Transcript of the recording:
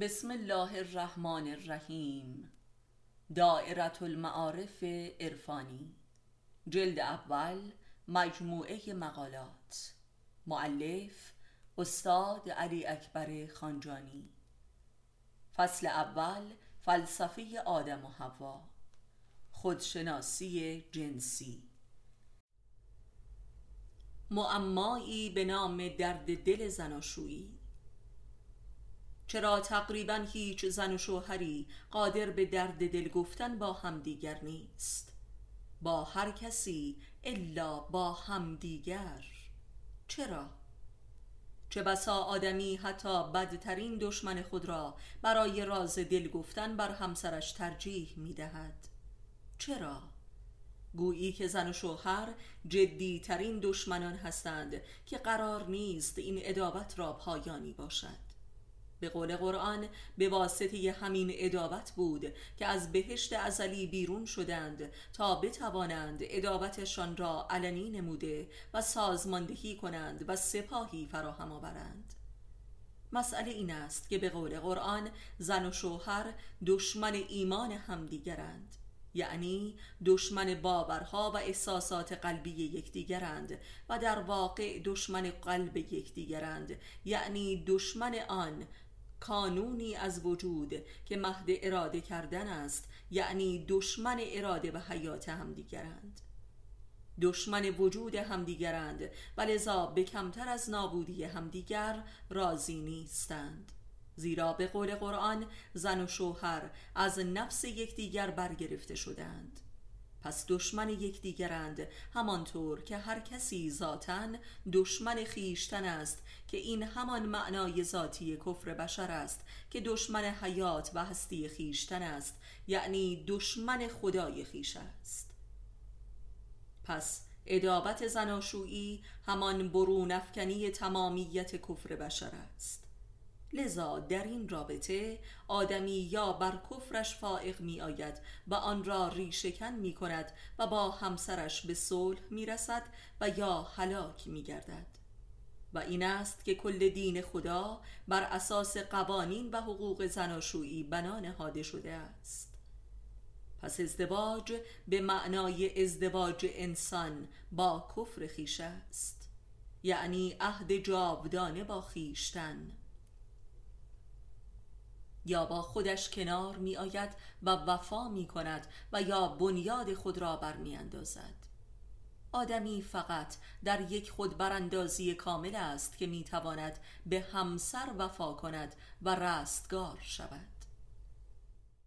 بسم الله الرحمن الرحیم. دائرة المعارف عرفانی. جلد اول مجموعه مقالات. معلف استاد علی اکبر خانجانی. فصل اول فلسفه آدم و حوا. خودشناسی جنسی. معمایی به نام درد دل زناشویی. چرا تقریبا هیچ زن و شوهری قادر به درد دل گفتن با همدیگر نیست با هر کسی الا با همدیگر چرا؟ چه بسا آدمی حتی بدترین دشمن خود را برای راز دل گفتن بر همسرش ترجیح می دهد چرا؟ گویی که زن و شوهر جدی ترین دشمنان هستند که قرار نیست این ادابت را پایانی باشد به قول قرآن به واسطه همین ادابت بود که از بهشت ازلی بیرون شدند تا بتوانند ادابتشان را علنی نموده و سازماندهی کنند و سپاهی فراهم آورند. مسئله این است که به قول قرآن زن و شوهر دشمن ایمان همدیگرند. یعنی دشمن باورها و احساسات قلبی یکدیگرند و در واقع دشمن قلب یکدیگرند. یعنی دشمن آن کانونی از وجود که مهد اراده کردن است یعنی دشمن اراده و حیات همدیگرند. دشمن وجود همدیگرند و لذا به کمتر از نابودی همدیگر راضی نیستند. زیرا به قول قرآن زن و شوهر از نفس یکدیگر برگرفته شدند پس دشمن یکدیگرند. همانطور که هر کسی ذاتا دشمن خیشتن است که این همان معنای ذاتی کفر بشر است که دشمن حیات و هستی خیشتن است یعنی دشمن خدای خیش است. پس ادابت زناشویی همان برون افکنی تمامیت کفر بشر است. لذا در این رابطه آدمی یا بر کفرش فائق می آید و آن را ریشکن می کند و با همسرش به صلح می رسد و یا هلاک می گردد و این است که کل دین خدا بر اساس قوانین و حقوق زناشویی بنا نهاده شده است. پس ازدواج به معنای ازدواج انسان با کفر خیش است. یعنی عهد جاودانه با خیشتن یا با خودش کنار می آید و وفا می کند و یا بنیاد خود را برمی اندازد آدمی فقط در یک خود براندازی کامل است که می تواند به همسر وفا کند و رستگار شود.